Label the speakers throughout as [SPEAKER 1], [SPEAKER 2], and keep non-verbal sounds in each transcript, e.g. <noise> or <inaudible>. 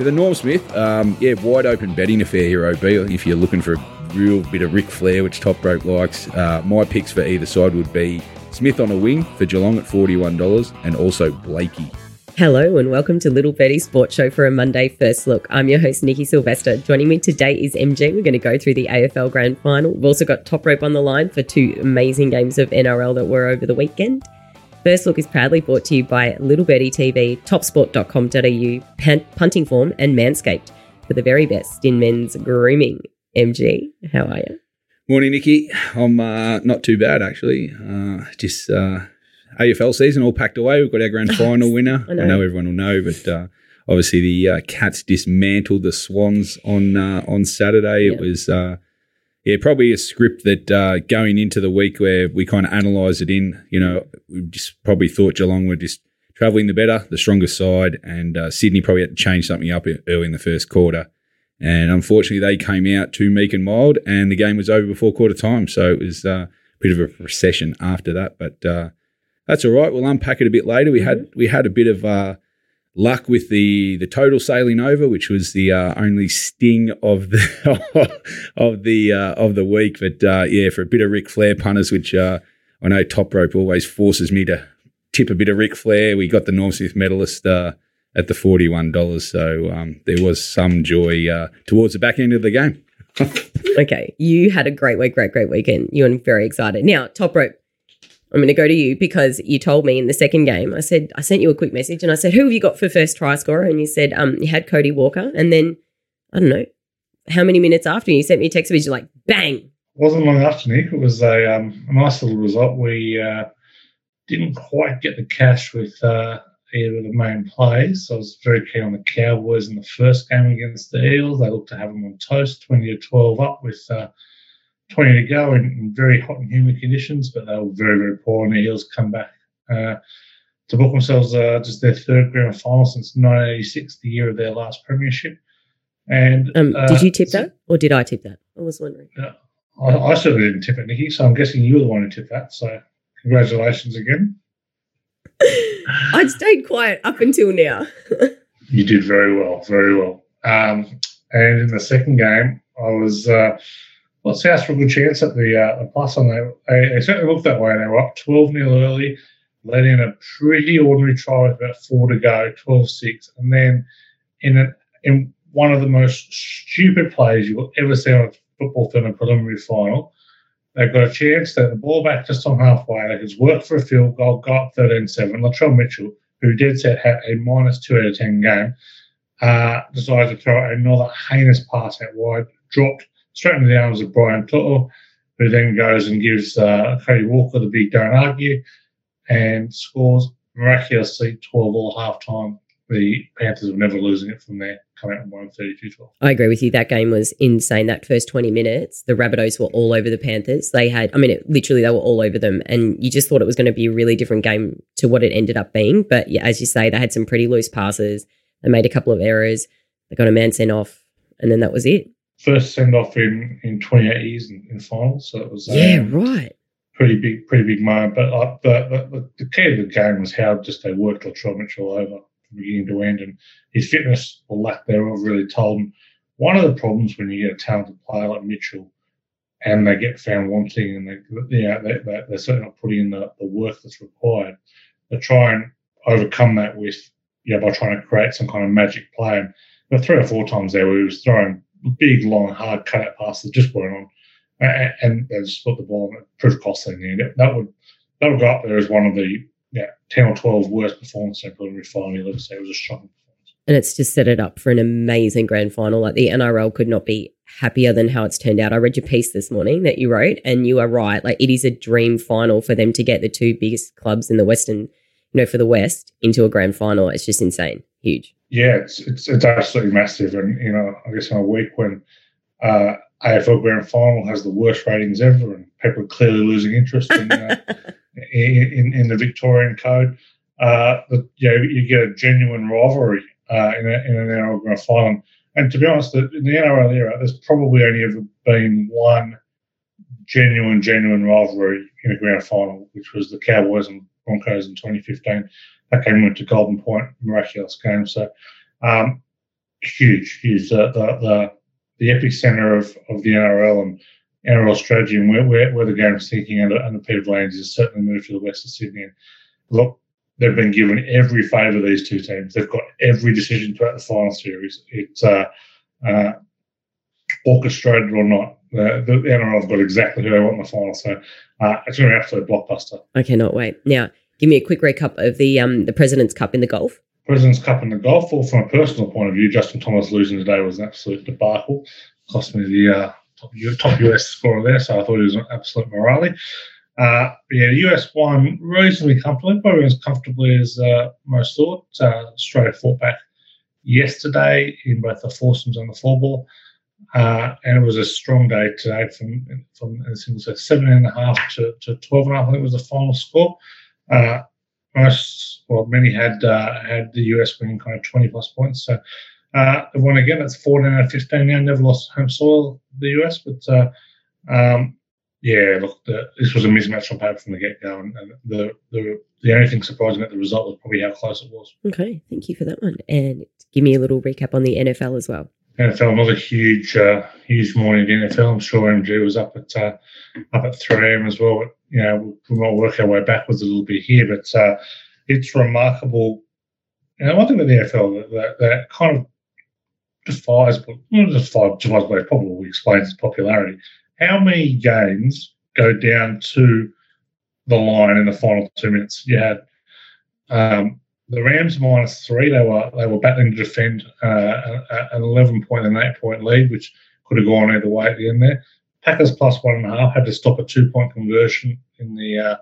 [SPEAKER 1] For the Norm Smith, um, yeah, wide open betting affair here, OB. If you're looking for a real bit of Ric Flair, which Top Rope likes, uh, my picks for either side would be Smith on a wing for Geelong at $41 and also Blakey.
[SPEAKER 2] Hello and welcome to Little Betty Sports Show for a Monday First Look. I'm your host, Nikki Sylvester. Joining me today is MG. We're going to go through the AFL Grand Final. We've also got Top Rope on the line for two amazing games of NRL that were over the weekend. First Look is proudly brought to you by Little Betty TV, topsport.com.au, punting form, and Manscaped for the very best in men's grooming. MG, how are you?
[SPEAKER 1] Morning, Nikki. I'm uh, not too bad, actually. Uh, just uh, AFL season all packed away. We've got our grand <laughs> final winner. I know, I know everyone will know, but uh, obviously the uh, Cats dismantled the Swans on uh, on Saturday. Yep. It was yeah, probably a script that uh, going into the week where we kind of analysed it in, you know, we just probably thought Geelong were just travelling the better, the stronger side, and uh, Sydney probably had to change something up early in the first quarter. And unfortunately, they came out too meek and mild, and the game was over before quarter time. So it was uh, a bit of a recession after that, but uh, that's all right. We'll unpack it a bit later. We mm-hmm. had we had a bit of uh, luck with the the total sailing over, which was the uh, only sting of the <laughs> of the uh, of the week. But uh, yeah, for a bit of Ric Flair punters, which uh, I know Top Rope always forces me to tip a bit of Ric Flair. We got the Norm Smith medalist uh, at the forty one dollars, so um, there was some joy uh, towards the back end of the game. <laughs>
[SPEAKER 2] okay, you had a great week, great great weekend. You're very excited now. Top Rope I'm going to go to you because you told me in the second game. I said I sent you a quick message and I said, "Who have you got for first try scorer?" And you said, "Um, you had Cody Walker." And then I don't know how many minutes after you sent me a text message like, "Bang!"
[SPEAKER 3] It wasn't long after Nick. It was a, um, a nice little result. We uh, didn't quite get the cash with uh, either of the main plays. I was very keen on the Cowboys in the first game against the Eels. They looked to have them on toast, twenty to twelve up with. Uh, 20 to go in, in, very hot and humid conditions, but they were very, very poor, and the Eels come back uh, to book themselves uh, just their third grand final since 1986, the year of their last premiership. And
[SPEAKER 2] um, uh, did you tip that, or did I tip that? I was wondering.
[SPEAKER 3] I, I certainly didn't tip it, Nikki. So I'm guessing you were the one who tipped that. So congratulations again. <laughs>
[SPEAKER 2] I'd stayed quiet up until now. <laughs>
[SPEAKER 3] you did very well, very well. Um, and in the second game, I was South for a good chance at the, uh, the plus on that. They, they, certainly looked that way. They were up 12 0 early, led in a pretty ordinary try with about four to go, 12 6. And then in, a, in one of the most stupid plays you will ever see on a football field in a preliminary final, They've got a chance to the ball back just on halfway. They could work for a field goal, got up 13 7. Latrell Mitchell, who did set had a minus two out of 10 game, uh, decided to throw another heinous pass out wide, dropped straight into the arms of Brian To'o, who then goes and gives uh, Cody Walker the big don't argue and scores miraculously 12 all half time. The Panthers were never losing it from there, coming out and won 32 12.
[SPEAKER 2] I agree with you. That game was insane. That first 20 minutes, the Rabbitohs were all over the Panthers. They had, I mean, it, literally, they were all over them. And you just thought it was going to be a really different game to what it ended up being. But yeah, as you say, they had some pretty loose passes. They made a couple of errors. They got a man sent off. And then that was it
[SPEAKER 3] first send off in in 28 years in, in finals. So it was
[SPEAKER 2] yeah, um, right.
[SPEAKER 3] Pretty big, pretty big moment. But uh, the, the, the key of the game was how just they worked Latrell Mitchell over from beginning to end, and his fitness or lack thereof really told him. One of the problems when you get a talented player like Mitchell, and they get found wanting, and they, you know, they, they, they're certainly not putting in the, the work that's required. They try and overcome that with, you know, by trying to create some kind of magic play. And there were three or four times there where he was throwing big, long, hard cutout passes just weren't on, and, and they just put the ball in. It proved costly in the end. That would that would go up there as one of the yeah, 10 or 12 worst performances in preliminary final. Would say it was a shocking performance.
[SPEAKER 2] And it's just set it up for an amazing grand final. Like the NRL could not be happier than how it's turned out. I read your piece this morning that you wrote, and you are right. Like it is a dream final for them to get the two biggest clubs in the Western, you know, for the West into a grand final. It's just insane, huge
[SPEAKER 3] yeah, it's, it's it's absolutely massive. And you know, I guess in a week when uh, AFL Grand Final has the worst ratings ever, and people are clearly losing interest in uh, <laughs> in, in, the Victorian code, uh, the, you know, you get a genuine rivalry uh, in, a, in an NRL Grand Final. And to be honest, in the NRL era, there's probably only ever been one genuine, genuine rivalry in a grand final, which was the Cowboys and Broncos in 2015 that game went to Golden Point, miraculous game. So, um, huge. He's uh, the, the the epicenter of, of the NRL and NRL strategy and where, where, where the game is thinking under, under Peter V'landys has certainly moved to the west of Sydney. And look, they've been given every favour, these two teams. They've got every decision throughout the final series. It's uh, uh, orchestrated or not. The, the NRL have got exactly who they want in the final. So uh, it's going to be absolute blockbuster.
[SPEAKER 2] I cannot wait. Now, give me a quick recap of the um, the President's Cup in the golf.
[SPEAKER 3] President's Cup in the golf. Well, from a personal point of view, Justin Thomas losing today was an absolute debacle. Cost me the uh, top, top US scorer there, so I thought it was an absolute morale. Uh, yeah, the US won reasonably comfortably, probably as comfortably as uh, most thought. Uh, Australia fought back yesterday in both the foursomes and the four ball. Uh, and it was a strong day today from from seven and a half to, to 12 and a half. I think was the final score. Uh, most, well, many had uh, had the US winning kind of 20 plus points. So uh, they won again. It's 14 out of 15 now. Never lost home soil, the US. But uh, um, yeah, look, the, this was a mismatch on paper from the get go. And, and the, the, the only thing surprising about the result was probably how close it was.
[SPEAKER 2] Okay, thank you for that one. And give me a little recap on the NFL as well.
[SPEAKER 3] NFL another huge, uh, huge morning in NFL. I'm sure MG was up at uh, up at 3 a.m. as well. You know, we might work our way backwards a little bit here, but uh, it's remarkable. And one thing with the AFL that, that, kind of defies, not defies, defies, probably explains its popularity. How many games go down to the line in the final two minutes? You had um, the Rams minus three. They were they were battling to defend uh, an eleven point and eight point lead, which could have gone either way at the end there. Packers plus one and a half had to stop a two point conversion in the uh,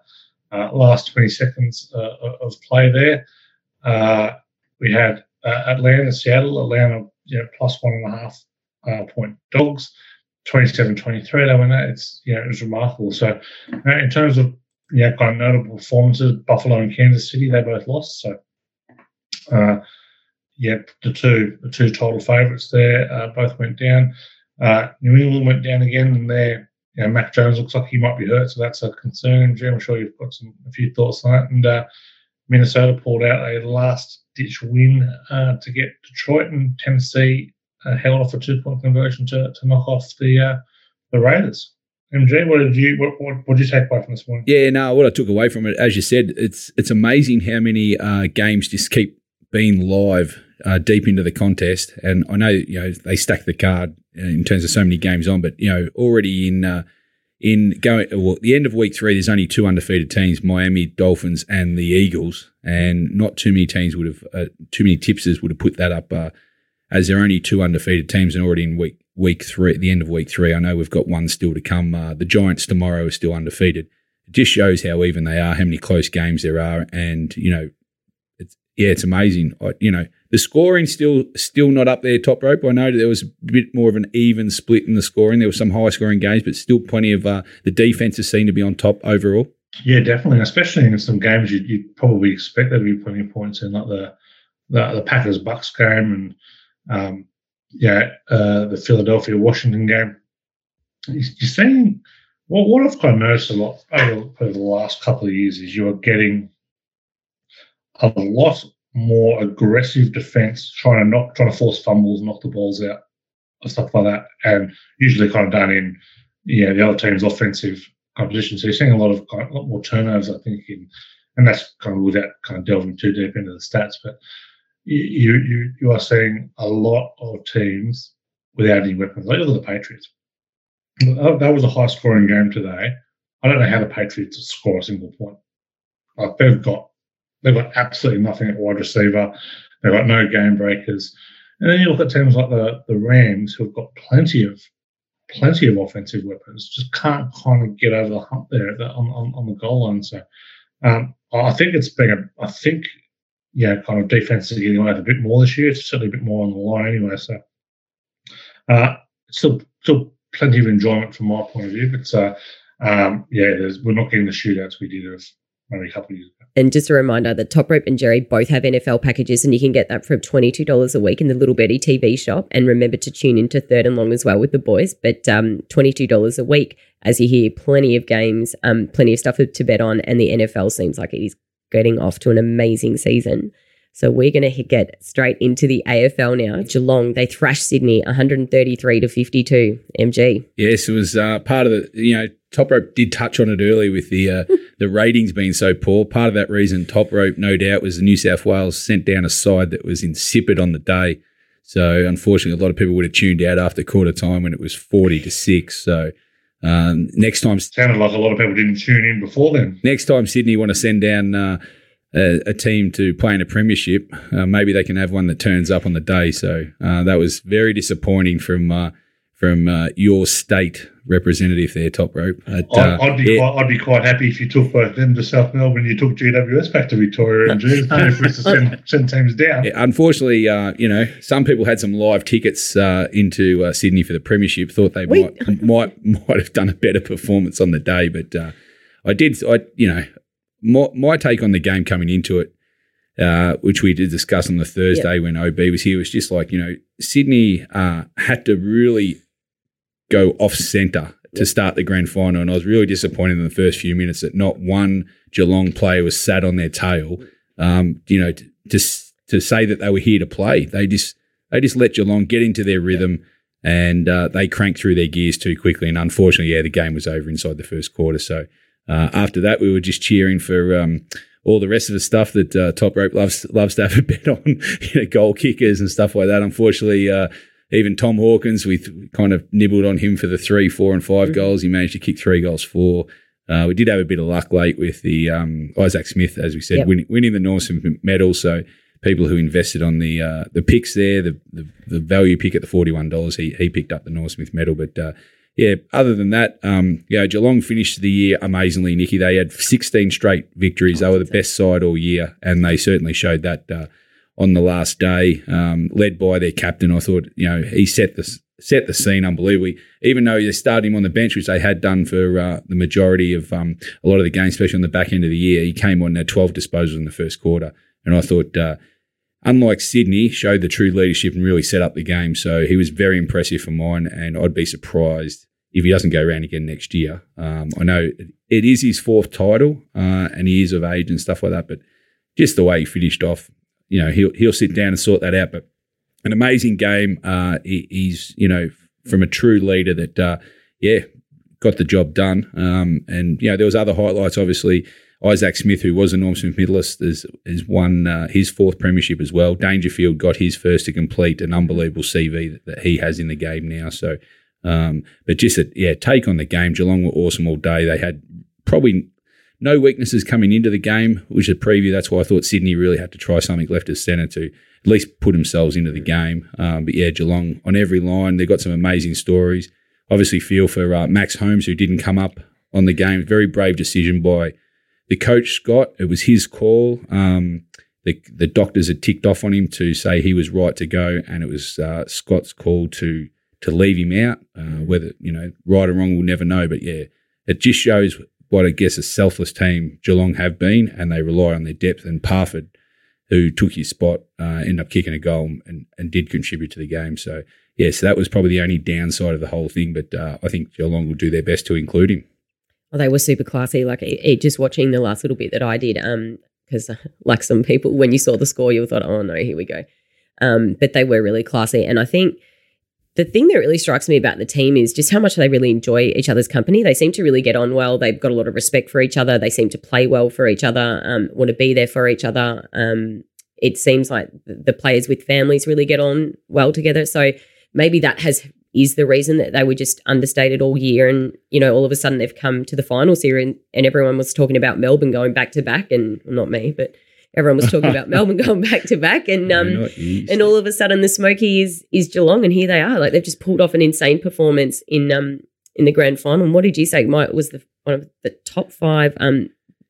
[SPEAKER 3] uh, last twenty seconds uh, of play there. We had Atlanta, Seattle, Atlanta, you know, plus one and a half point dogs. 27-23 they went at. It's you know it was remarkable. So in terms of yeah, kind of notable performances, Buffalo and Kansas City, they both lost. So uh, yeah, the two the two total favourites there uh, both went down. Uh, New England went down again, and there, you know, Mac Jones looks like he might be hurt, so that's a concern. Jim, I'm sure you've got some a few thoughts on that. And uh, Minnesota pulled out a last ditch win uh, to get Detroit, and Tennessee uh, held off a two point conversion to, to knock off the the Raiders. MJ, what did you what, what, what did you take away from this one?
[SPEAKER 1] Yeah, no, what I took away from it, as you said, it's it's amazing how many uh, games just keep being live uh, deep into the contest, and I know you know they stack the card in terms of so many games on, but you know already in uh, in going well, the end of week three, there's only two undefeated teams: Miami Dolphins and the Eagles, and not too many teams would have uh, too many tipsters would have put that up uh, as there are only two undefeated teams, and already in week week three, the end of week three, I know we've got one still to come. Uh, the Giants tomorrow are still undefeated. It just shows how even they are, how many close games there are, and you know it's yeah, it's amazing. I, you know, the scoring still still not up there top rope. I know there was a bit more of an even split in the scoring. There were some high scoring games, but still plenty of uh, the defenses seem to be on top overall.
[SPEAKER 3] Yeah, definitely, especially in some games you'd, you'd probably expect there to be plenty of points in, like the the, the Packers Bucs game and um, yeah, uh, the Philadelphia Washington game. You're seeing what what I've kind of noticed a lot over, over the last couple of years is you are getting a lot more aggressive defense, trying to knock, trying to force fumbles, knock the balls out, and stuff like that, and usually kind of done in, yeah, the other team's offensive competition. So you're seeing a lot of kind of, a lot more turnovers, I think, in, and that's kind of without kind of delving too deep into the stats, but you you you are seeing a lot of teams without any weapons. Like look at the Patriots. That was a high scoring game today. I don't know how the Patriots score a single point. Like they've got They've got absolutely nothing at wide receiver. They've got no game breakers. And then you look at teams like the, the Rams, who've got plenty of plenty of offensive weapons, just can't kind of get over the hump there on, on, on the goal line. So um, I think it's been a, I think, yeah, kind of defenses are getting a bit more this year. It's certainly a bit more on the line anyway. So uh, still, still plenty of enjoyment from my point of view. But uh, um, yeah, we're not getting the shootouts we did of maybe a couple of years ago.
[SPEAKER 2] And just a reminder that Top Rope and Jerry both have NFL packages, and you can get that for $22 a week in the Little Betty TV shop. And remember to tune into Third and Long as well with the boys. But um, $22 a week, as you hear, plenty of games, um, plenty of stuff to bet on, and the NFL seems like it is getting off to an amazing season. So we're going to get straight into the AFL now. Geelong, they thrashed Sydney 133 to 52. MG.
[SPEAKER 1] Yes, it was uh, part of the, you know, Top Rope did touch on it early with the uh, the ratings being so poor. Part of that reason, Top Rope, no doubt, was the New South Wales sent down a side that was insipid on the day. So unfortunately, a lot of people would have tuned out after quarter time when it was 40 to 6. So um, next time.
[SPEAKER 3] Sounded like a lot of people didn't tune in before then.
[SPEAKER 1] Next time Sydney want to send down uh, a, a, team to play in a premiership, uh, maybe they can have one that turns up on the day. So uh, that was very disappointing from uh, from uh, your state representative there, top rope.
[SPEAKER 3] But, I'd, I'd, be yeah. quite, I'd be quite happy if you took both them to South Melbourne. You took GWS back to Victoria and There's no for us to send, send teams down.
[SPEAKER 1] Yeah, unfortunately, uh, you know, some people had some live tickets uh, into uh, Sydney for the premiership. Thought they might <laughs> might might have done a better performance on the day, but uh, I did. I you know, my, my take on the game coming into it. Uh, which we did discuss on the Thursday yep. when OB was here, was just like, you know, Sydney uh, had to really go off centre to start the grand final. And I was really disappointed in the first few minutes that not one Geelong player was sat on their tail. Um, you know, to, to, to say that they were here to play, they just they just let Geelong get into their rhythm and uh, they cranked through their gears too quickly. And unfortunately, yeah, the game was over inside the first quarter. So uh, after that, we were just cheering for. Um, all the rest of the stuff that uh, Top Rope loves loves to have a <laughs> bet on, you know, goal kickers and stuff like that. Unfortunately, uh, even Tom Hawkins, we kind of nibbled on him for the three, four, and 5 mm-hmm. goals. He managed to kick three goals, four. Uh, we did have a bit of luck late with the um, Isaac Smith, as we said, yep. winning, winning the Norm medal. So people who invested on the uh, the picks there, the, the, the value pick at the forty one dollars, he he picked up the Smith medal. But uh, yeah, other than that, um, yeah, Geelong finished the year amazingly. Nicky, they had sixteen straight victories. They were the best side all year, and they certainly showed that uh, on the last day, um, led by their captain. I thought, you know, he set the set the scene unbelievably. Even though they started him on the bench, which they had done for uh, the majority of um, a lot of the games, especially on the back end of the year, he came on had 12 disposals in the first quarter, and I thought. Uh, unlike Sydney, showed the true leadership and really set up the game. So he was very impressive for mine, and I'd be surprised if he doesn't go around again next year. Um, I know it is his fourth title, uh, and he is of age and stuff like that, but just the way he finished off, you know, he'll he'll sit down and sort that out. But an amazing game. Uh, he, he's you know from a true leader that uh, yeah got the job done. Um, and you know there was other highlights. Obviously, Isaac Smith, who was a Norm Smith medalist, has, won uh, his fourth premiership as well. Dangerfield got his first to complete an unbelievable CV that, that he has in the game now. So. Um, but just a yeah, take on the game. Geelong were awesome all day. They had probably no weaknesses coming into the game, which is a preview. That's why I thought Sydney really had to try something left of centre to at least put themselves into the game. Um, but yeah, Geelong on every line, they've got some amazing stories. Obviously, feel for uh, Max Holmes, who didn't come up on the game. Very brave decision by the coach, Scott. It was his call. Um, the, the doctors had ticked off on him to say he was right to go, and it was uh, Scott's call to to leave him out. Uh, whether you know right or wrong, we'll never know. But yeah, it just shows what I guess a selfless team Geelong have been, and they rely on their depth. And Parfitt, who took his spot, uh, ended up kicking a goal and, and did contribute to the game. So, yeah, so that was probably the only downside of the whole thing. But uh, I think Geelong will do their best to include him.
[SPEAKER 2] Well, they were super classy. Like it, just watching the last little bit that I did, because um, <laughs> like some people, when you saw the score, you thought, oh no, here we go. Um, but they were really classy, and I think the thing that really strikes me about the team is just how much they really enjoy each other's company. They seem to really get on well. They've got a lot of respect for each other. They seem to play well for each other, um, want to be there for each other. Um, it seems like the players with families really get on well together. So maybe that has is the reason that they were just understated all year, and you know, all of a sudden they've come to the finals here, and, and everyone was talking about Melbourne going back to back, and well, not me, but everyone was talking about <laughs> Melbourne going back to back, and um, and all of a sudden the Smoky is is Geelong, and here they are. Like they've just pulled off an insane performance in um in the grand final. And what did you say? Mike was the one of the top five um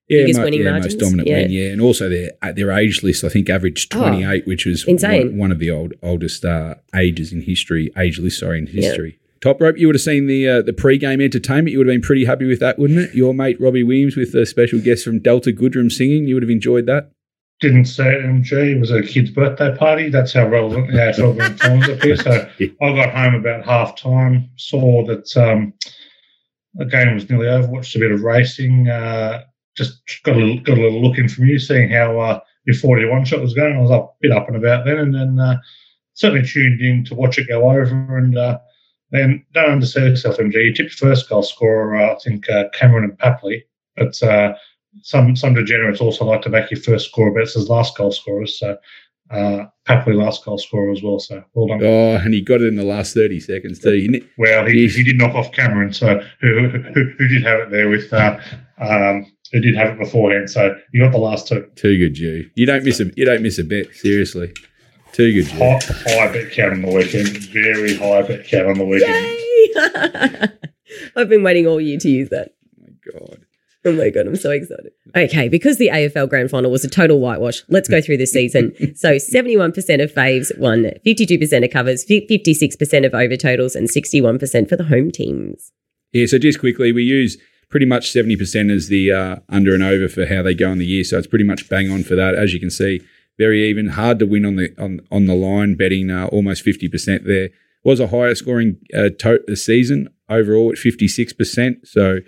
[SPEAKER 1] yeah, biggest mo- winning yeah, margins. most dominant yeah. win, yeah, and also their uh, their age list, I think, averaged twenty eight, oh, which was insane. One, one, of the old oldest uh, ages in history, age list, sorry, in history. Yeah. Top rope, you would have seen the uh, the pre-game entertainment. You would have been pretty happy with that, wouldn't it? Your mate Robbie Williams with a special guest from Delta Goodrem singing. You would have enjoyed that
[SPEAKER 3] didn't say MG. It was a kid's birthday party. That's how relevant the AFL Grand Finals up here. So <laughs> I got home about half time, saw that um, the game was nearly over, watched a bit of racing. Uh, just got a little, got a little look in from you, seeing how uh, your 41 shot was going. I was up a bit up and about then, and then uh, certainly tuned in to watch it go over. And uh, then don't undersell yourself, MG. You tipped first goal scorer, uh, I think uh, Cameron and Papley, but uh, some some degenerates also like to make your first score bets as last goal scorers. So uh, Papley last goal scorer as well. So well done.
[SPEAKER 1] Oh, and he got it in the last thirty seconds too.
[SPEAKER 3] Well, he, he did knock off Cameron, so who, who, who did have it there with. Uh, um, who did have it beforehand, so you got the last two.
[SPEAKER 1] Too good, Jew. You don't miss a you don't miss a bet. Seriously, too good. Jew.
[SPEAKER 3] High, high bet count on the weekend. Very high bet count on the
[SPEAKER 2] weekend. <laughs> I've been waiting all year to use that.
[SPEAKER 1] Oh my god.
[SPEAKER 2] Oh my god, I'm so excited. Okay, because the AFL Grand Final was a total whitewash, let's go through the season. <laughs> so 71% of faves won, 52% of covers, 56% of over totals, and 61% for the home teams.
[SPEAKER 1] Yeah, so just quickly, we use pretty much 70% as the uh, under and over for how they go in the year. So it's pretty much bang on for that. As you can see, very even. Hard to win on the on, on the line, betting uh, almost 50% there. Was a higher scoring uh, to- season overall at 56%. So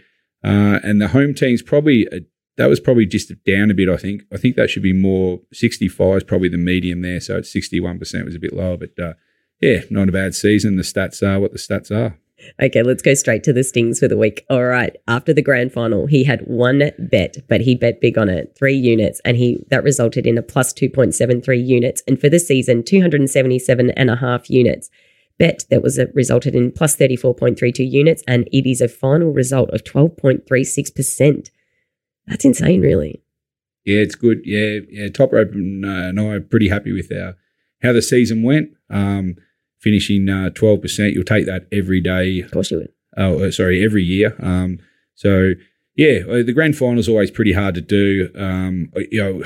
[SPEAKER 1] uh, and the home team's probably uh, that was probably just down a bit. I think. I think that should be more. Sixty-five is probably the medium there. So it's sixty-one percent was a bit lower, but uh, yeah, not a bad season. The stats are what the stats are.
[SPEAKER 2] Okay, let's go straight to the stings for the week. All right, after the grand final, he had one bet, but he bet big on it, three units, and he that resulted in a plus 2.73 units. And for the season, 277 and a half units bet that was a, resulted in plus 34.32 units, and it is a final result of 12.36%. That's insane, really.
[SPEAKER 1] Yeah, it's good. Yeah, yeah. Top rope and, uh, and I are pretty happy with our how the season went. Um, finishing uh, twelve percent, you'll take that every day.
[SPEAKER 2] Of course, you would.
[SPEAKER 1] Oh, uh, sorry, every year. Um, so yeah, uh, the grand final is always pretty hard to do. Um, you know,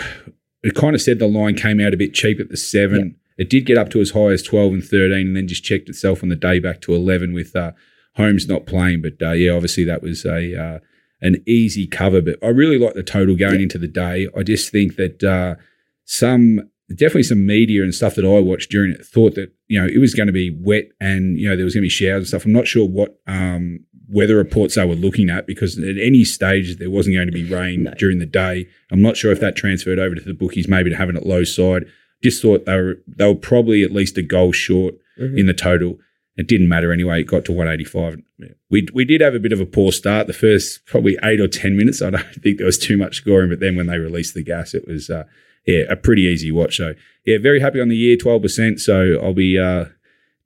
[SPEAKER 1] it kind of said the line came out a bit cheap at the seven. Yep. It did get up to as high as 12 and 13 and then just checked itself on the day back to 11 with uh, Holmes not playing. But uh, yeah, obviously that was a uh, an easy cover. But I really like the total going yeah. into the day. I just think that uh, some definitely some media and stuff that I watched during it thought that you know it was going to be wet and you know there was going to be showers and stuff. I'm not sure what um, weather reports they were looking at because at any stage there wasn't going to be rain no. during the day. I'm not sure if that transferred over to the bookies, maybe to having it low side just thought they were they were probably at least a goal short mm-hmm. in the total. It didn't matter anyway. It got to 185. We we did have a bit of a poor start. The first probably eight or ten minutes, I don't <laughs> think there was too much scoring. But then when they released the gas, it was uh, yeah a pretty easy watch. So yeah, very happy on the year, 12 percent. So I'll be uh,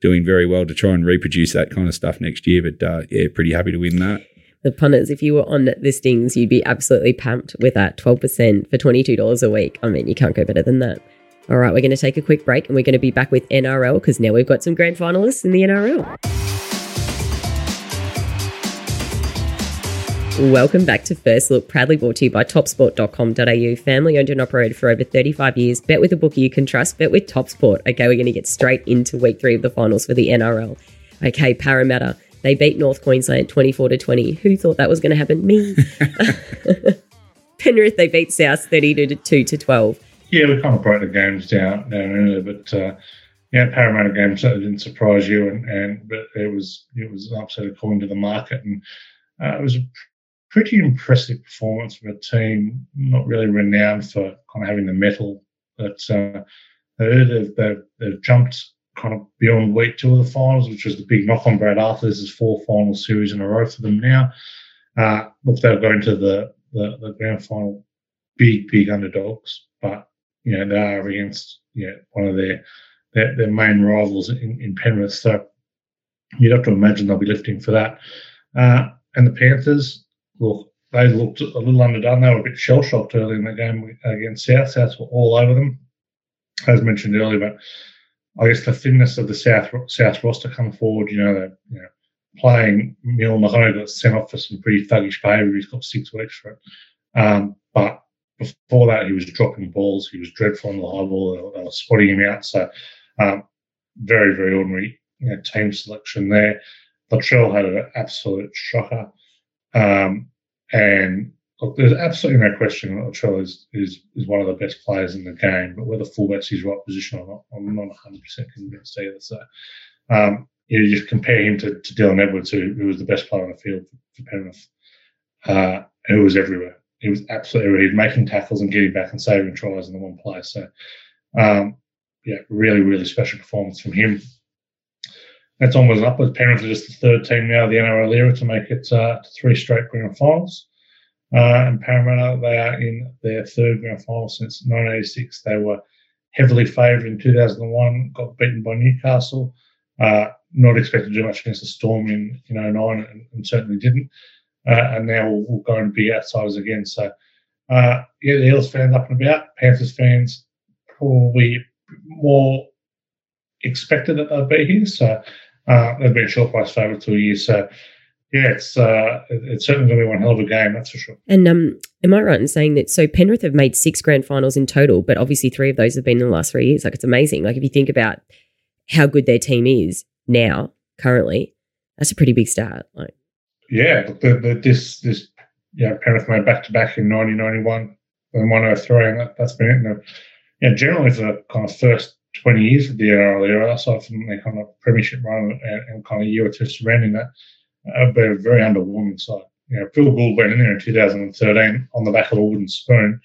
[SPEAKER 1] doing very well to try and reproduce that kind of stuff next year. But uh, yeah, pretty happy to win that.
[SPEAKER 2] The punters, if you were on listings, you'd be absolutely pumped with that 12% for $22 a week. I mean, you can't go better than that. All right, we're going to take a quick break and we're going to be back with NRL because now we've got some grand finalists in the NRL. Welcome back to First Look, proudly brought to you by topsport.com.au. Family owned and operated for over 35 years. Bet with a bookie you can trust, bet with TopSport. Okay, we're going to get straight into week three of the finals for the NRL. Okay, Parramatta. They beat North Queensland 24 to 20. Who thought that was going to happen? Me. <laughs> <laughs> Penrith, they beat South 32 to 12.
[SPEAKER 3] Yeah, we kind of broke the games down down earlier, but uh, yeah, Parramatta game certainly didn't surprise you, and, and but it was it was an upset according to the market, and uh, it was a pretty impressive performance from a team not really renowned for kind of having the mettle, but uh, they've, they've, they've jumped kind of beyond week two of the finals, which was the big knock on Brad Arthur. This is four final series in a row for them now. Uh, look, they'll go into the, the, the grand final big, big underdogs, but you know, they are against you know, one of their, their, their main rivals in, in Penrith. So you'd have to imagine they'll be lifting for that. Uh, and the Panthers, look, they looked a little underdone. They were a bit shell shocked early in the game against South. South were all over them, as mentioned earlier. But I guess the thinness of the South South roster come forward. You know, they're you know, playing Milne. I got sent off for some pretty thuggish behaviour. He's got six weeks for it. Um, but before that, he was dropping balls. He was dreadful on the high ball. They were spotting him out. So, um, very, very ordinary you know, team selection there. Latrell had an absolute shocker. Um, and look, there's absolutely no question that Latrell is, is, is one of the best players in the game. But whether fullback's his right position or not, I'm not 100% convinced either. So, um, you just compare him to, to Dylan Edwards, who, who was the best player on the field for, for Penrith, uh, who was everywhere he was absolutely making tackles and getting back and saving tries in the one play. So, um, yeah, really, really special performance from him. That's onwards and upwards. Penrith are just the third team now, the NRL era, to make it uh, three straight grand finals. Uh, and Parramatta, they are in their third grand final since 1986. They were heavily favoured in 2001, got beaten by Newcastle. Uh, not expected to do much against the Storm in, in 09 and, and certainly didn't. Uh, and now we'll, we'll, go and be outsiders again. So, uh, yeah, the Eels fans up and about, Panthers fans probably more expected that they'd be here. So, uh, they've been short price favourites all year. So, yeah, it's uh, it's certainly going to be one hell of a game, that's for sure.
[SPEAKER 2] And um, am I right in saying that? So Penrith have made six grand finals in total, but obviously three of those have been in the last three years. Like it's amazing. Like if you think about how good their team is now, currently, that's a pretty big start. Like,
[SPEAKER 3] yeah, the, the, this this yeah, Penrith made back to back in 1991 and 103, and that, that's been it. And, yeah, generally for the kind of first 20 years of the NRL era, aside from their kind of premiership run and, and kind of year or two surrounding that uh, but a very underwhelming side. You know, Phil Gould went in there in 2013 on the back of a wooden spoon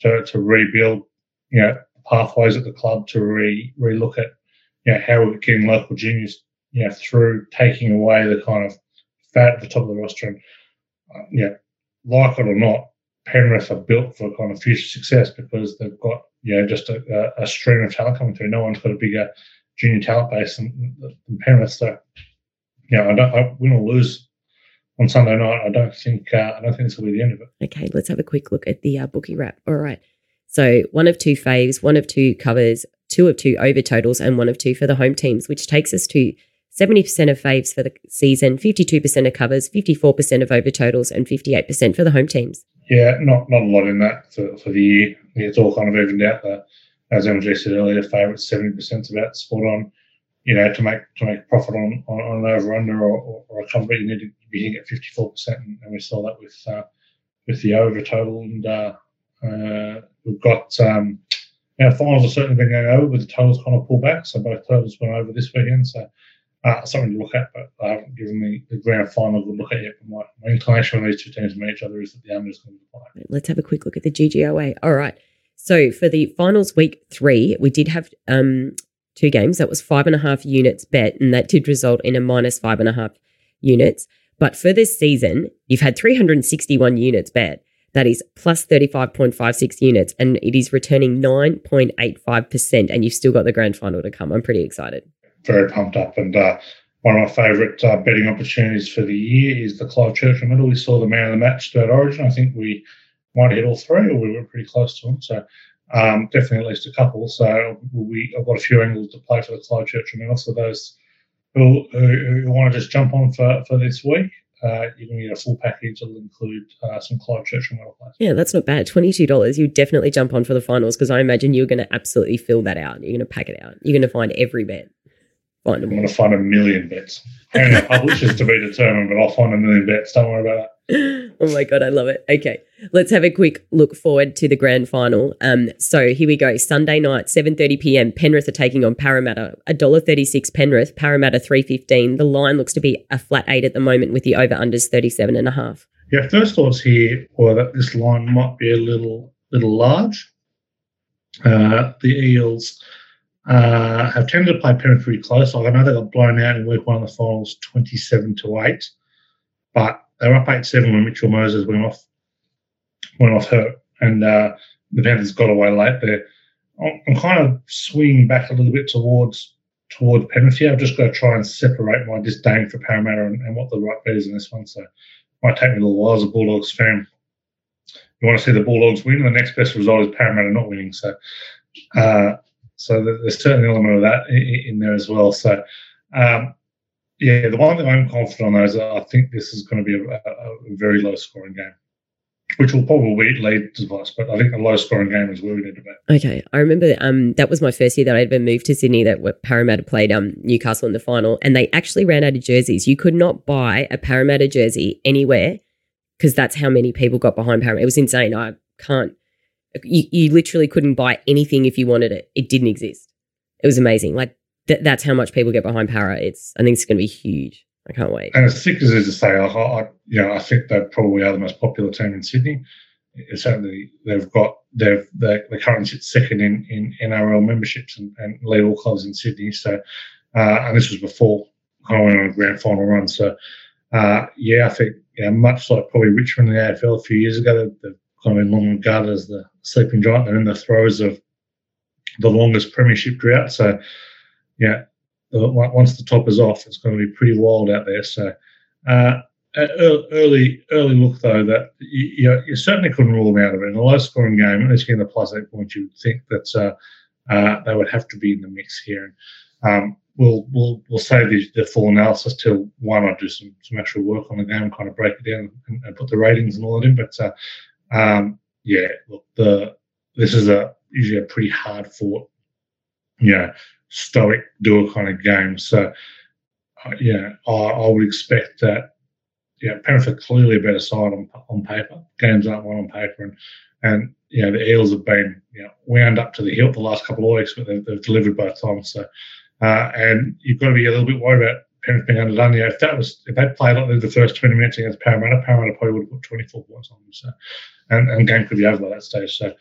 [SPEAKER 3] to, to rebuild, you know, pathways at the club to re relook at, you know, how we're getting local juniors, you know, through taking away the kind of fat at the top of the roster. And, uh, know, like it or not, Penrith are built for kind of future success because they've got, you know, just a, a stream of talent coming through. No one's got a bigger junior talent base than, than Penrith. So, know, I don't I win or lose on Sunday night. I don't think uh, I don't think this will be the end of it.
[SPEAKER 2] Okay, let's have a quick look at the uh, bookie wrap. All right, so one of two faves, one of two covers, two of two over totals, and one of two for the home teams, which takes us to. 70% of faves for the season, 52% of covers, 54% of over totals, and 58% for the home teams.
[SPEAKER 3] Yeah, not not a lot in that for, for the year. It's all kind of evened out. There. As MJ said earlier, favourites 70% is about spot on you know, to make to make profit on, on, on an over under or, or, or, a cover, you need to be hitting at fifty four percent, and we saw that with uh, with the over total. And uh, uh, we've got um, finals have certainly been going over, with the totals kind of pulled back. So both totals went over this weekend. So uh, something to look at, but I haven't given the, the grand final good look at yet. But my, my inclination when these two teams meet each other is that the under is going to
[SPEAKER 2] play. Let's have a quick look at the GGOA. All right. So for the finals week three, we did have um, two games. That was five and a half units bet, and that did result in a minus five and a half units. But for this season, you've had 361 units bet. That is plus 35.56 units, and it is returning 9.85%. And you've still got the grand final to come. I'm pretty excited.
[SPEAKER 3] Very pumped up. And uh, one of my favourite uh, betting opportunities for the year is the Clive Churchill medal. We saw the man of the match throughout Origin. I think we might hit all three, or we were pretty close to them. So um, definitely at least a couple. So we, I've got a few angles to play for the Clive Churchill and also those who, who, who, want to just jump on for, for this week. Uh, you can get a full package. It'll include uh, some Clive Churchill medal plays.
[SPEAKER 2] Yeah, that's not bad. $22. You definitely jump on for the finals because I imagine you're going to absolutely fill that out. You're going to pack it out. You're going to find every bet.
[SPEAKER 3] Find I'm going to find a million bets. And publishers to be determined, but I'll find a million bets. Don't worry about it. <laughs>
[SPEAKER 2] oh my god, I love it. Okay, let's have a quick look forward to the grand final. Um, so here we go. Sunday night, seven thirty PM. Penrith are taking on Parramatta. A dollar thirty six Penrith. Parramatta three fifteen. The line looks to be a flat eight at the moment, with the over unders thirty seven and a half.
[SPEAKER 3] Yeah, first thoughts here were that this line might be a little little large. Uh, the Eels uh, have tended to play Penrith pretty close. Like I know they got blown out in week one of the finals, twenty seven to eight, but they were up eight seven when Mitchell Moses went off went off hurt, and uh, the Panthers got away late there. I'm kind of swinging back a little bit towards towards Penrith here. I've just got to try and separate my disdain for Parramatta and, and what the right bet is in this one. So it might take me a little while as a Bulldogs fan. You want to see the Bulldogs win. The next best result is Parramatta not winning. So, uh, so there's certainly an element of that in, there as well. So, um, yeah, the one thing I'm confident on is I think this is going to be a, a, a very low scoring game which will probably lead to us. But I think a low scoring game is where we need to be.
[SPEAKER 2] Okay, I remember um, that was my first year that I ever moved to Sydney. That Parramatta played um, Newcastle in the final, and they actually ran out of jerseys. You could not buy a Parramatta jersey anywhere because that's how many people got behind Parramatta. It was insane. I can't. You, you literally couldn't buy anything if you wanted it. It didn't exist. It was amazing. Like th- that's how much people get behind Para. It's I think it's going to be huge. I can't wait.
[SPEAKER 3] And as sick as it is to say, I, I, you know, I think they probably are the most popular team in Sydney. certainly they've got they've they're, they're currently sit second in, in NRL memberships and, and lead all clubs in Sydney. So uh, and this was before of went on a grand final run. So uh, yeah, I think yeah, much like probably Richmond in the AFL a few years ago, they've kind of been long regarded as the sleeping giant. They're in the throes of the longest premiership drought. So yeah, once the top is off, it's going to be pretty wild out there. So uh, early early look though that you, you, certainly couldn't rule them out of it in a low scoring game. At least getting the plus eight points, you'd think that uh, uh, they would have to be in the mix here. And um, we'll we'll we'll save the, the, full analysis till one. I do some some actual work on the game, kind of break it down and, and put the ratings and all that in. But uh, um, yeah, look, the this is a usually a pretty hard fought, you know, stoic duel kind of game. So uh, yeah, I, I would expect that yeah, Penrith are clearly a better side on, on paper. Games aren't won on paper, and and you know the Eels have been you know wound up to the hilt the last couple of weeks, but they've, they've delivered both times. So uh, and you've got to be a little bit worried about Underdone. You know, if that was if they played like the first twenty minutes against Parramatta, Parramatta probably would have put twenty four points on them. So and and game could be over by that stage. So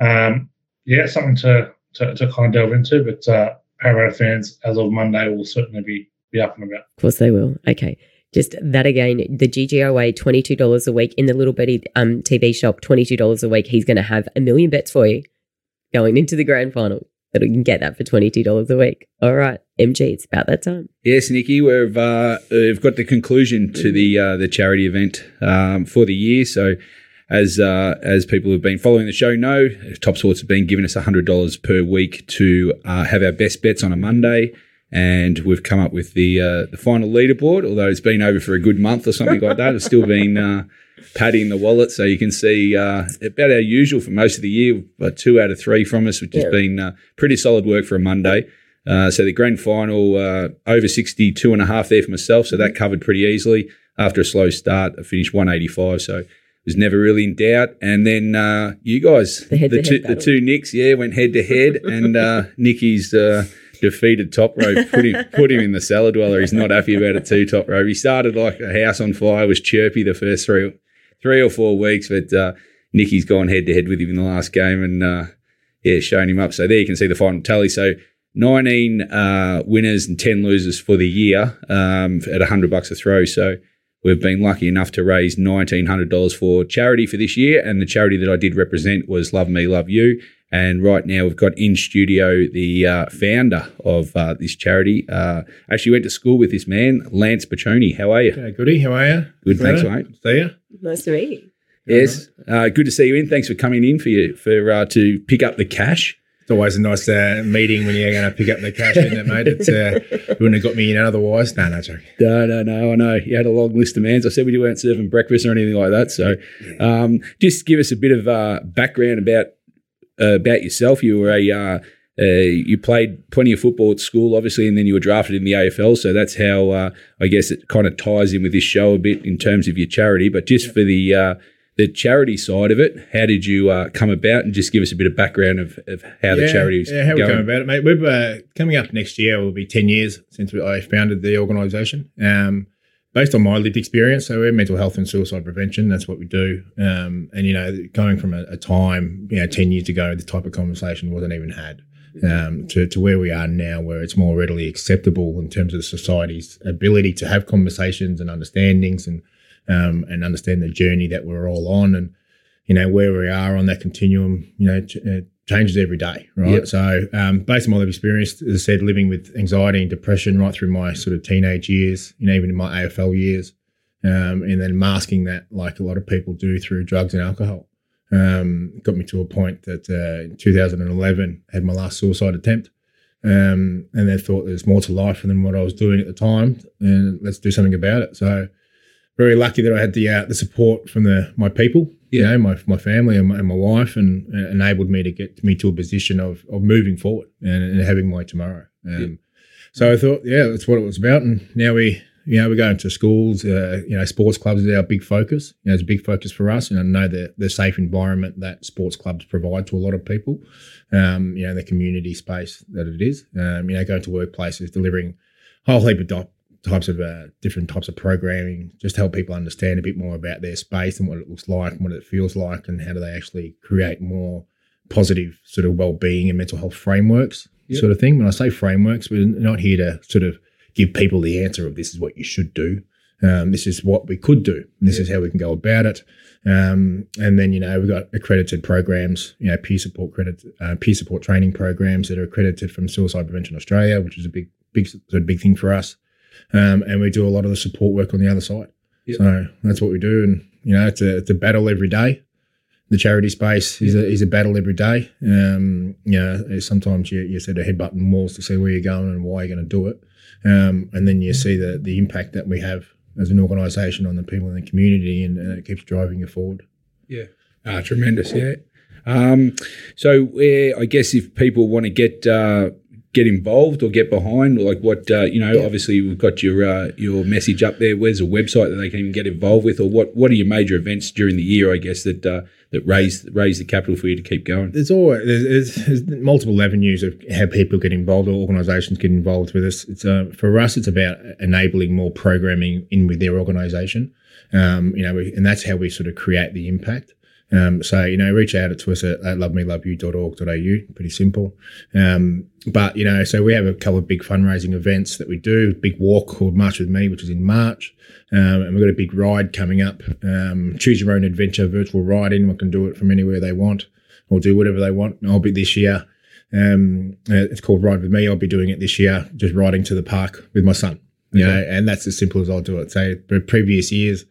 [SPEAKER 3] um, yeah, something to, to to kind of delve into. But uh, Parramatta fans, as of Monday, will certainly be be up and about.
[SPEAKER 2] Of course, they will. Okay. Just that again, the GGOA, $22 a week in the Little Betty um, TV shop, $22 a week. He's going to have a million bets for you going into the grand final that you can get that for $22 a week. All right, MG, it's about that time.
[SPEAKER 1] Yes, Nikki, we've, uh, we've got the conclusion to the, uh, the charity event um, for the year. So as uh, as people who've been following the show know, Top Sports have been giving us $100 per week to uh, have our best bets on a Monday and we've come up with the uh, the final leaderboard. Although it's been over for a good month or something like that, it's still been uh, padding the wallet. So you can see uh, about our usual for most of the year, but two out of three from us, which yeah. has been uh, pretty solid work for a Monday. Uh, so the grand final uh, over 62 and a half there for myself. So that covered pretty easily after a slow start. I finished 185. So was never really in doubt. And then uh, you guys,
[SPEAKER 2] the, the
[SPEAKER 1] two, the two Nicks, yeah, went head to head, and uh, Nicky's uh, defeated top rope, put him <laughs> put him in the cellar dweller. He's not happy about it too. Top rope. He started like a house on fire. Was chirpy the first three three or four weeks, but uh, Nicky's gone head to head with him in the last game, and uh, yeah, showing him up. So there you can see the final tally. So. 19 uh, winners and 10 losers for the year um, at 100 bucks a throw. So we've been lucky enough to raise $1,900 for charity for this year. And the charity that I did represent was Love Me, Love You. And right now, we've got in studio the uh, founder of uh, this charity. Uh, actually, went to school with this man, Lance Picioane. How are you?
[SPEAKER 4] Okay, goody. How are you?
[SPEAKER 1] Good, thanks, mate.
[SPEAKER 4] See you.
[SPEAKER 2] Nice to meet you.
[SPEAKER 1] Yes, uh, good to see you in. Thanks for coming in for you for uh, to pick up the cash.
[SPEAKER 4] It's always a nice uh, meeting when you're going to pick up the cash, isn't it, mate? It's, uh, you wouldn't have got me in otherwise. No, no, joke.
[SPEAKER 1] No, no, no. I know you had a long list of mans. I said we weren't serving breakfast or anything like that. So, um, just give us a bit of uh, background about uh, about yourself. You were a uh, uh, you played plenty of football at school, obviously, and then you were drafted in the AFL. So that's how uh, I guess it kind of ties in with this show a bit in terms of your charity. But just for the uh, the charity side of it, how did you uh, come about? And just give us a bit of background of, of how yeah, the charity is
[SPEAKER 4] yeah, how going. we come about it, mate. We're uh, coming up next year. Will be ten years since I founded the organisation. Um, based on my lived experience, so we're mental health and suicide prevention. That's what we do. Um, and you know, going from a, a, time, you know, ten years ago, the type of conversation wasn't even had. Um, to, to where we are now, where it's more readily acceptable in terms of society's ability to have conversations and understandings and um, and understand the journey that we're all on, and you know where we are on that continuum. You know, ch- uh, changes every day, right? Yep. So, um, based on my experience, as I said, living with anxiety and depression right through my sort of teenage years, you know, even in my AFL years, um, and then masking that like a lot of people do through drugs and alcohol, um, got me to a point that uh, in 2011 had my last suicide attempt. Um, and then thought there's more to life than what I was doing at the time, and let's do something about it. So, very lucky that I had the uh, the support from the my people, you know, my my family and my, and my wife, and uh, enabled me to get me to a position of of moving forward and, and having my tomorrow. Um, yeah. So I thought, yeah, that's what it was about. And now we, you know, we're going to schools. Uh, you know, sports clubs is our big focus. You know, it's a big focus for us, and I know the the safe environment that sports clubs provide to a lot of people. Um, you know, the community space that it is. Um, you know, going to workplaces, delivering a whole heap of types of uh, different types of programming, just to help people understand a bit more about their space and what it looks like and what it feels like, and how do they actually create more positive sort of well-being and mental health frameworks,
[SPEAKER 1] Yep.
[SPEAKER 4] sort of thing. When I say frameworks, we're not here to sort of give people the answer of this is what you should do. Um, this is what we could do. And this is how we can go about it. Um, and then you know we've got accredited programs, you know peer support credit, uh, peer support training programs that are accredited from Suicide Prevention Australia, which is a big, big, sort of big thing for us. Um, and we do a lot of the support work on the other side.
[SPEAKER 1] Yep.
[SPEAKER 4] So that's what we do, and you know it's a it's a battle every day. The charity space is a is a battle every day. Um, you know sometimes you you sort of headbutting walls to see where you're going and why you're going to do it, um, and then you see the the impact that we have as an organisation on the people in the community, and, and it keeps driving you forward.
[SPEAKER 1] Yeah, ah, tremendous, yeah. Um, so, uh, I guess if people want to get uh, get involved or get behind, like what uh, you know,
[SPEAKER 2] Yeah.
[SPEAKER 1] obviously we've got your uh, your message up there. Where's a website that they can even get involved with, or what what are your major events during the year? I guess that uh, that raise raise the capital for you to keep going.
[SPEAKER 4] There's always there's, there's, multiple avenues of how people get involved or organisations get involved with us. It's uh, for us, it's about enabling more programming in with their organisation. Um, you know, we, and that's how we sort of create the impact. Um, so you know, reach out to us at, at lovemeloveyou.org.au. Pretty simple. Um, but you know, so we have a couple of big fundraising events that we do. Big walk called March with Me, which is in March, um, and we've got a big ride coming up. Um, choose your own adventure virtual riding. We can do it from anywhere they want or do whatever they want. I'll be this year. Um, uh, it's called Ride with Me. I'll be doing it this year, just riding to the park with my son. You know, and that's as simple as I'll do it. So, pre- previous years,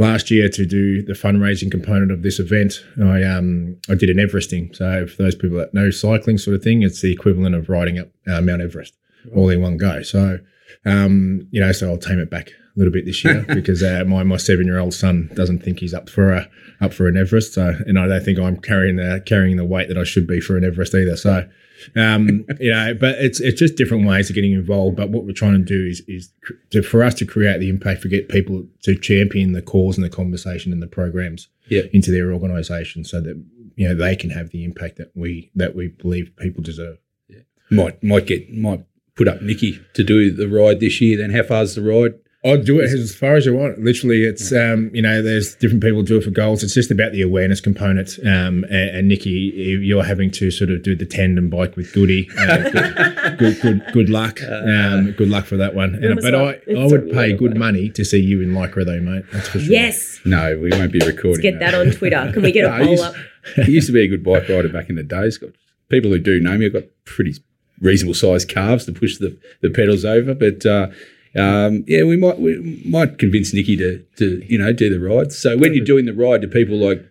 [SPEAKER 4] last year to do the fundraising component of this event, I um I did an Everesting. So, for those people that know cycling sort of thing, it's the equivalent of riding up uh, Mount Everest all in one go. So, um, you know, so I'll tame it back a little bit this year <laughs> because uh, my my seven year old son doesn't think he's up for a up for an Everest. So, and I don't think I'm carrying the carrying the weight that I should be for an Everest either. So, um, you know, but it's it's just different ways of getting involved. But what we're trying to do is is to, for us to create the impact, for get people to champion the cause and the conversation and the programs
[SPEAKER 1] Yeah.
[SPEAKER 4] into their organisation, so that you know they can have the impact that we that we believe people deserve.
[SPEAKER 1] Might might get might put up Nikki to do the ride this year. Then how far's the ride?
[SPEAKER 4] I'll do it as far as you want. Literally, it's um, you know, there's different people do it for goals. It's just about the awareness component. Um, and, and Nikki, you're having to sort of do the tandem bike with Goody. Uh, good, good, good, good luck. <laughs> Um, good luck for that one. And, but I,
[SPEAKER 2] like-
[SPEAKER 4] I
[SPEAKER 2] it's
[SPEAKER 4] would pay good
[SPEAKER 2] good-
[SPEAKER 4] money to see you in Lycra, though, mate. That's for sure.
[SPEAKER 2] Yes.
[SPEAKER 1] No, we won't be recording.
[SPEAKER 2] Let's get that on Twitter. Can we get <laughs> a
[SPEAKER 1] No,
[SPEAKER 2] poll
[SPEAKER 1] he's-
[SPEAKER 2] up?
[SPEAKER 1] he used to be a good bike rider back in the days. Got people who do know me have got pretty reasonable sized calves to push the, the pedals over. But uh, um, yeah, we might we might convince Nikki to to you know do the rides. So when you're doing the ride, do people like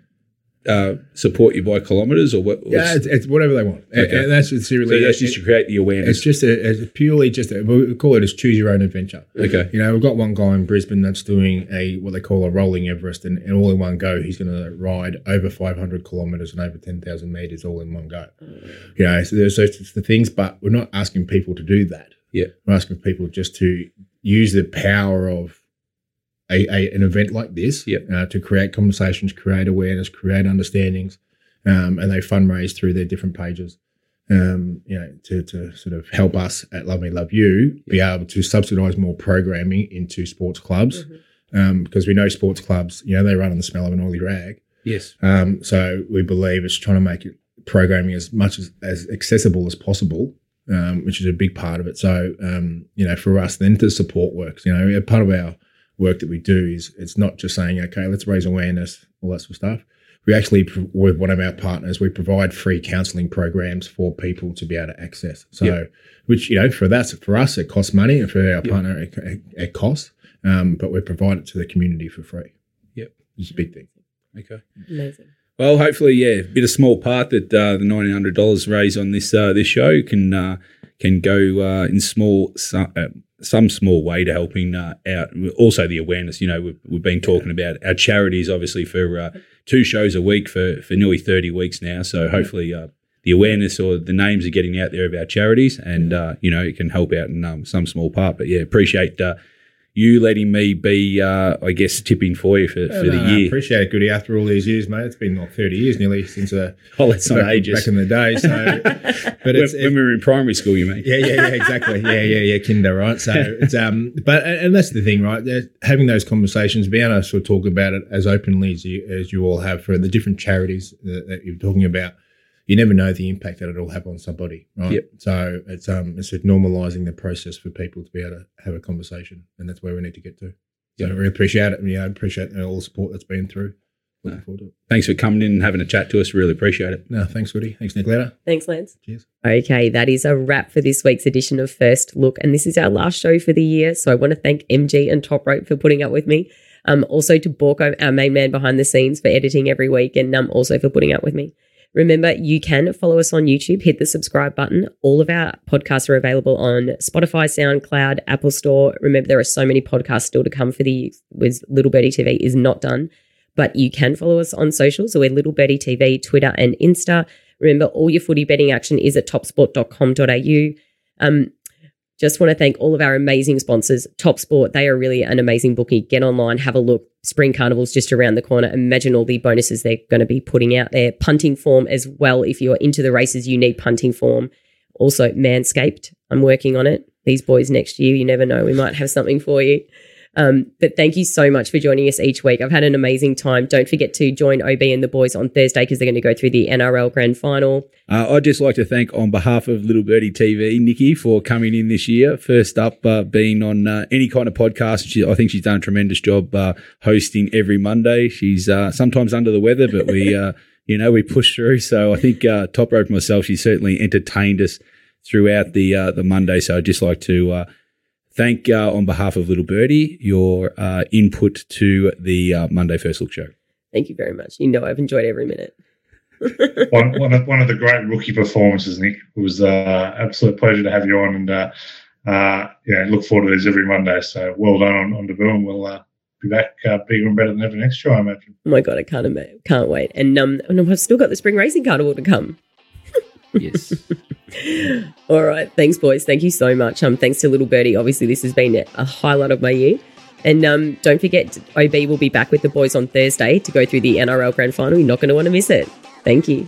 [SPEAKER 1] uh, support you by kilometres or what?
[SPEAKER 4] Yeah, it's, it's whatever they want.
[SPEAKER 1] Okay.
[SPEAKER 4] And that's it's
[SPEAKER 1] so that's just to create the awareness.
[SPEAKER 4] it's just a, it's purely just a, we call it as choose your own adventure.
[SPEAKER 1] okay.
[SPEAKER 4] You know, we've got one guy in Brisbane that's doing a what they call a rolling Everest, and, and all in one go, he's going to ride over 500 kilometers and over 10,000 meters all in one go. You know, so there's those sorts of things, but we're not asking people to do that.
[SPEAKER 1] Yeah.
[SPEAKER 4] we're asking people just to use the power of a, a an event like this
[SPEAKER 1] Yeah.
[SPEAKER 4] uh, to create conversations, create awareness, create understandings, um, and they fundraise through their different pages um, you know, to, to sort of help us at Love Me Love You be able to subsidise more programming into sports clubs um, because we know sports clubs, you know, they run on the smell of an oily rag.
[SPEAKER 1] Yes.
[SPEAKER 4] Um, so we believe it's trying to make it programming as much as, as accessible as possible, um, which is a big part of it. So, um, you know, for us, then the support works. You know, a part of our work that we do is it's not just saying, okay, let's raise awareness, all that sort of stuff. We actually, with one of our partners, we provide free counselling programs for people to be able to access. So,
[SPEAKER 1] Yeah.
[SPEAKER 4] which you know, for that, for us, it costs money, and for our
[SPEAKER 1] Yeah.
[SPEAKER 4] partner, it, it, it costs. Um, but we provide it to the community for free.
[SPEAKER 1] Yep.
[SPEAKER 4] It's a big thing.
[SPEAKER 1] Okay.
[SPEAKER 2] Amazing.
[SPEAKER 1] Well, hopefully, yeah, a bit of small part that uh, the nineteen hundred dollars raised on this uh, this show can uh, can go uh, in small some, uh, some small way to helping uh, out. Also, the awareness. You know, we've, we've been talking about our charities, obviously, for two shows a week for for nearly thirty weeks now. So hopefully. The awareness or the names are getting out there of our charities, and you know it can help out in um, some small part. But yeah, appreciate you letting me be, uh, I guess, tipping for you for,
[SPEAKER 4] Yeah,
[SPEAKER 1] for
[SPEAKER 4] no,
[SPEAKER 1] the
[SPEAKER 4] no, I
[SPEAKER 1] year.
[SPEAKER 4] appreciate it, Goody. After all these years, mate, it's been like 30 years nearly since uh, <laughs>
[SPEAKER 1] oh, let's not
[SPEAKER 4] back,
[SPEAKER 1] age
[SPEAKER 4] back in the day. So, <laughs> but
[SPEAKER 1] When,
[SPEAKER 4] it's,
[SPEAKER 1] when we were in primary school, you mean?
[SPEAKER 4] yeah, yeah, yeah, exactly. <laughs> Yeah, yeah, yeah, kinder, right? So it's um, but and that's the thing, right? Having those conversations, being able to sort of talk about it as openly as you as you all have for the different charities that, that you're talking about. You never know the impact that it'll have on somebody, right?
[SPEAKER 1] Yep.
[SPEAKER 4] So it's um, it's just normalising the process for people to be able to have a conversation, and that's where we need to get to. So I really appreciate it. and, Yeah, I appreciate all the support that's been through. Looking forward to it.
[SPEAKER 1] Thanks for coming in and having a chat to us. Really appreciate it.
[SPEAKER 4] No, thanks, Woody. Thanks, Nicoletta.
[SPEAKER 2] Thanks, Lance.
[SPEAKER 4] Cheers.
[SPEAKER 2] Okay, that is a wrap for this week's edition of First Look. And this is our last show for the year. So I want to thank MG and Top Rope for putting up with me. Um, also to Borko, our main man behind the scenes, for editing every week and um, also for putting up with me. Remember, you can follow us on YouTube, hit the subscribe button. All of our podcasts are available on Spotify, SoundCloud, Apple Store. Remember, there are so many podcasts still to come for the with Little Birdie TV is not done. But you can follow us on social. So we're Little Birdie TV, Twitter, and Insta. Remember, all your footy betting action is at topsport.com.au. Um, just want to thank all of our amazing sponsors. Top Sport, they are really an amazing bookie. Get online, have a look. Spring Carnival's just around the corner. Imagine all the bonuses they're going to be putting out there. Punting form as well. If you're into the races, you need punting form. Also, Manscaped, I'm working on it. These boys next year, you never know, we might have something for you. Um, but thank you so much for joining us each week. I've had an amazing time. Don't forget to join OB and the boys on Thursday because they're going to go through the NRL Grand Final.
[SPEAKER 1] Uh, I'd just like to thank, on behalf of Little Birdie TV, Nikki for coming in this year. First up, uh, being on uh, any kind of podcast. She, I think she's done a tremendous job uh, hosting every Monday. She's uh, sometimes under the weather, but we, uh, you know, we push through. So I think Top Rope myself, she certainly entertained us throughout the the Monday. So I'd just like to thank, uh, on behalf of Little Birdie, your uh, input to the uh, Monday First Look show.
[SPEAKER 2] Thank you very much. You know I've enjoyed every minute. <laughs> <laughs>
[SPEAKER 3] one, one, of, one of the great rookie performances, Nick. It was uh, absolute pleasure to have you on, and uh, uh, yeah, look forward to these every Monday. So well done on, on debut, and we'll uh, be back uh, bigger and better than ever next year, I imagine.
[SPEAKER 2] Oh my god, I can't can't wait. And um, and I've still got the spring racing carnival to come.
[SPEAKER 1] Yes. <laughs>
[SPEAKER 2] All right, thanks, boys. Thank you so much. Um, thanks to Little Birdie. Obviously, this has been a highlight of my year. And um, don't forget, OB will be back with the boys on Thursday to go through the NRL Grand Final. You're not going to want to miss it. Thank you.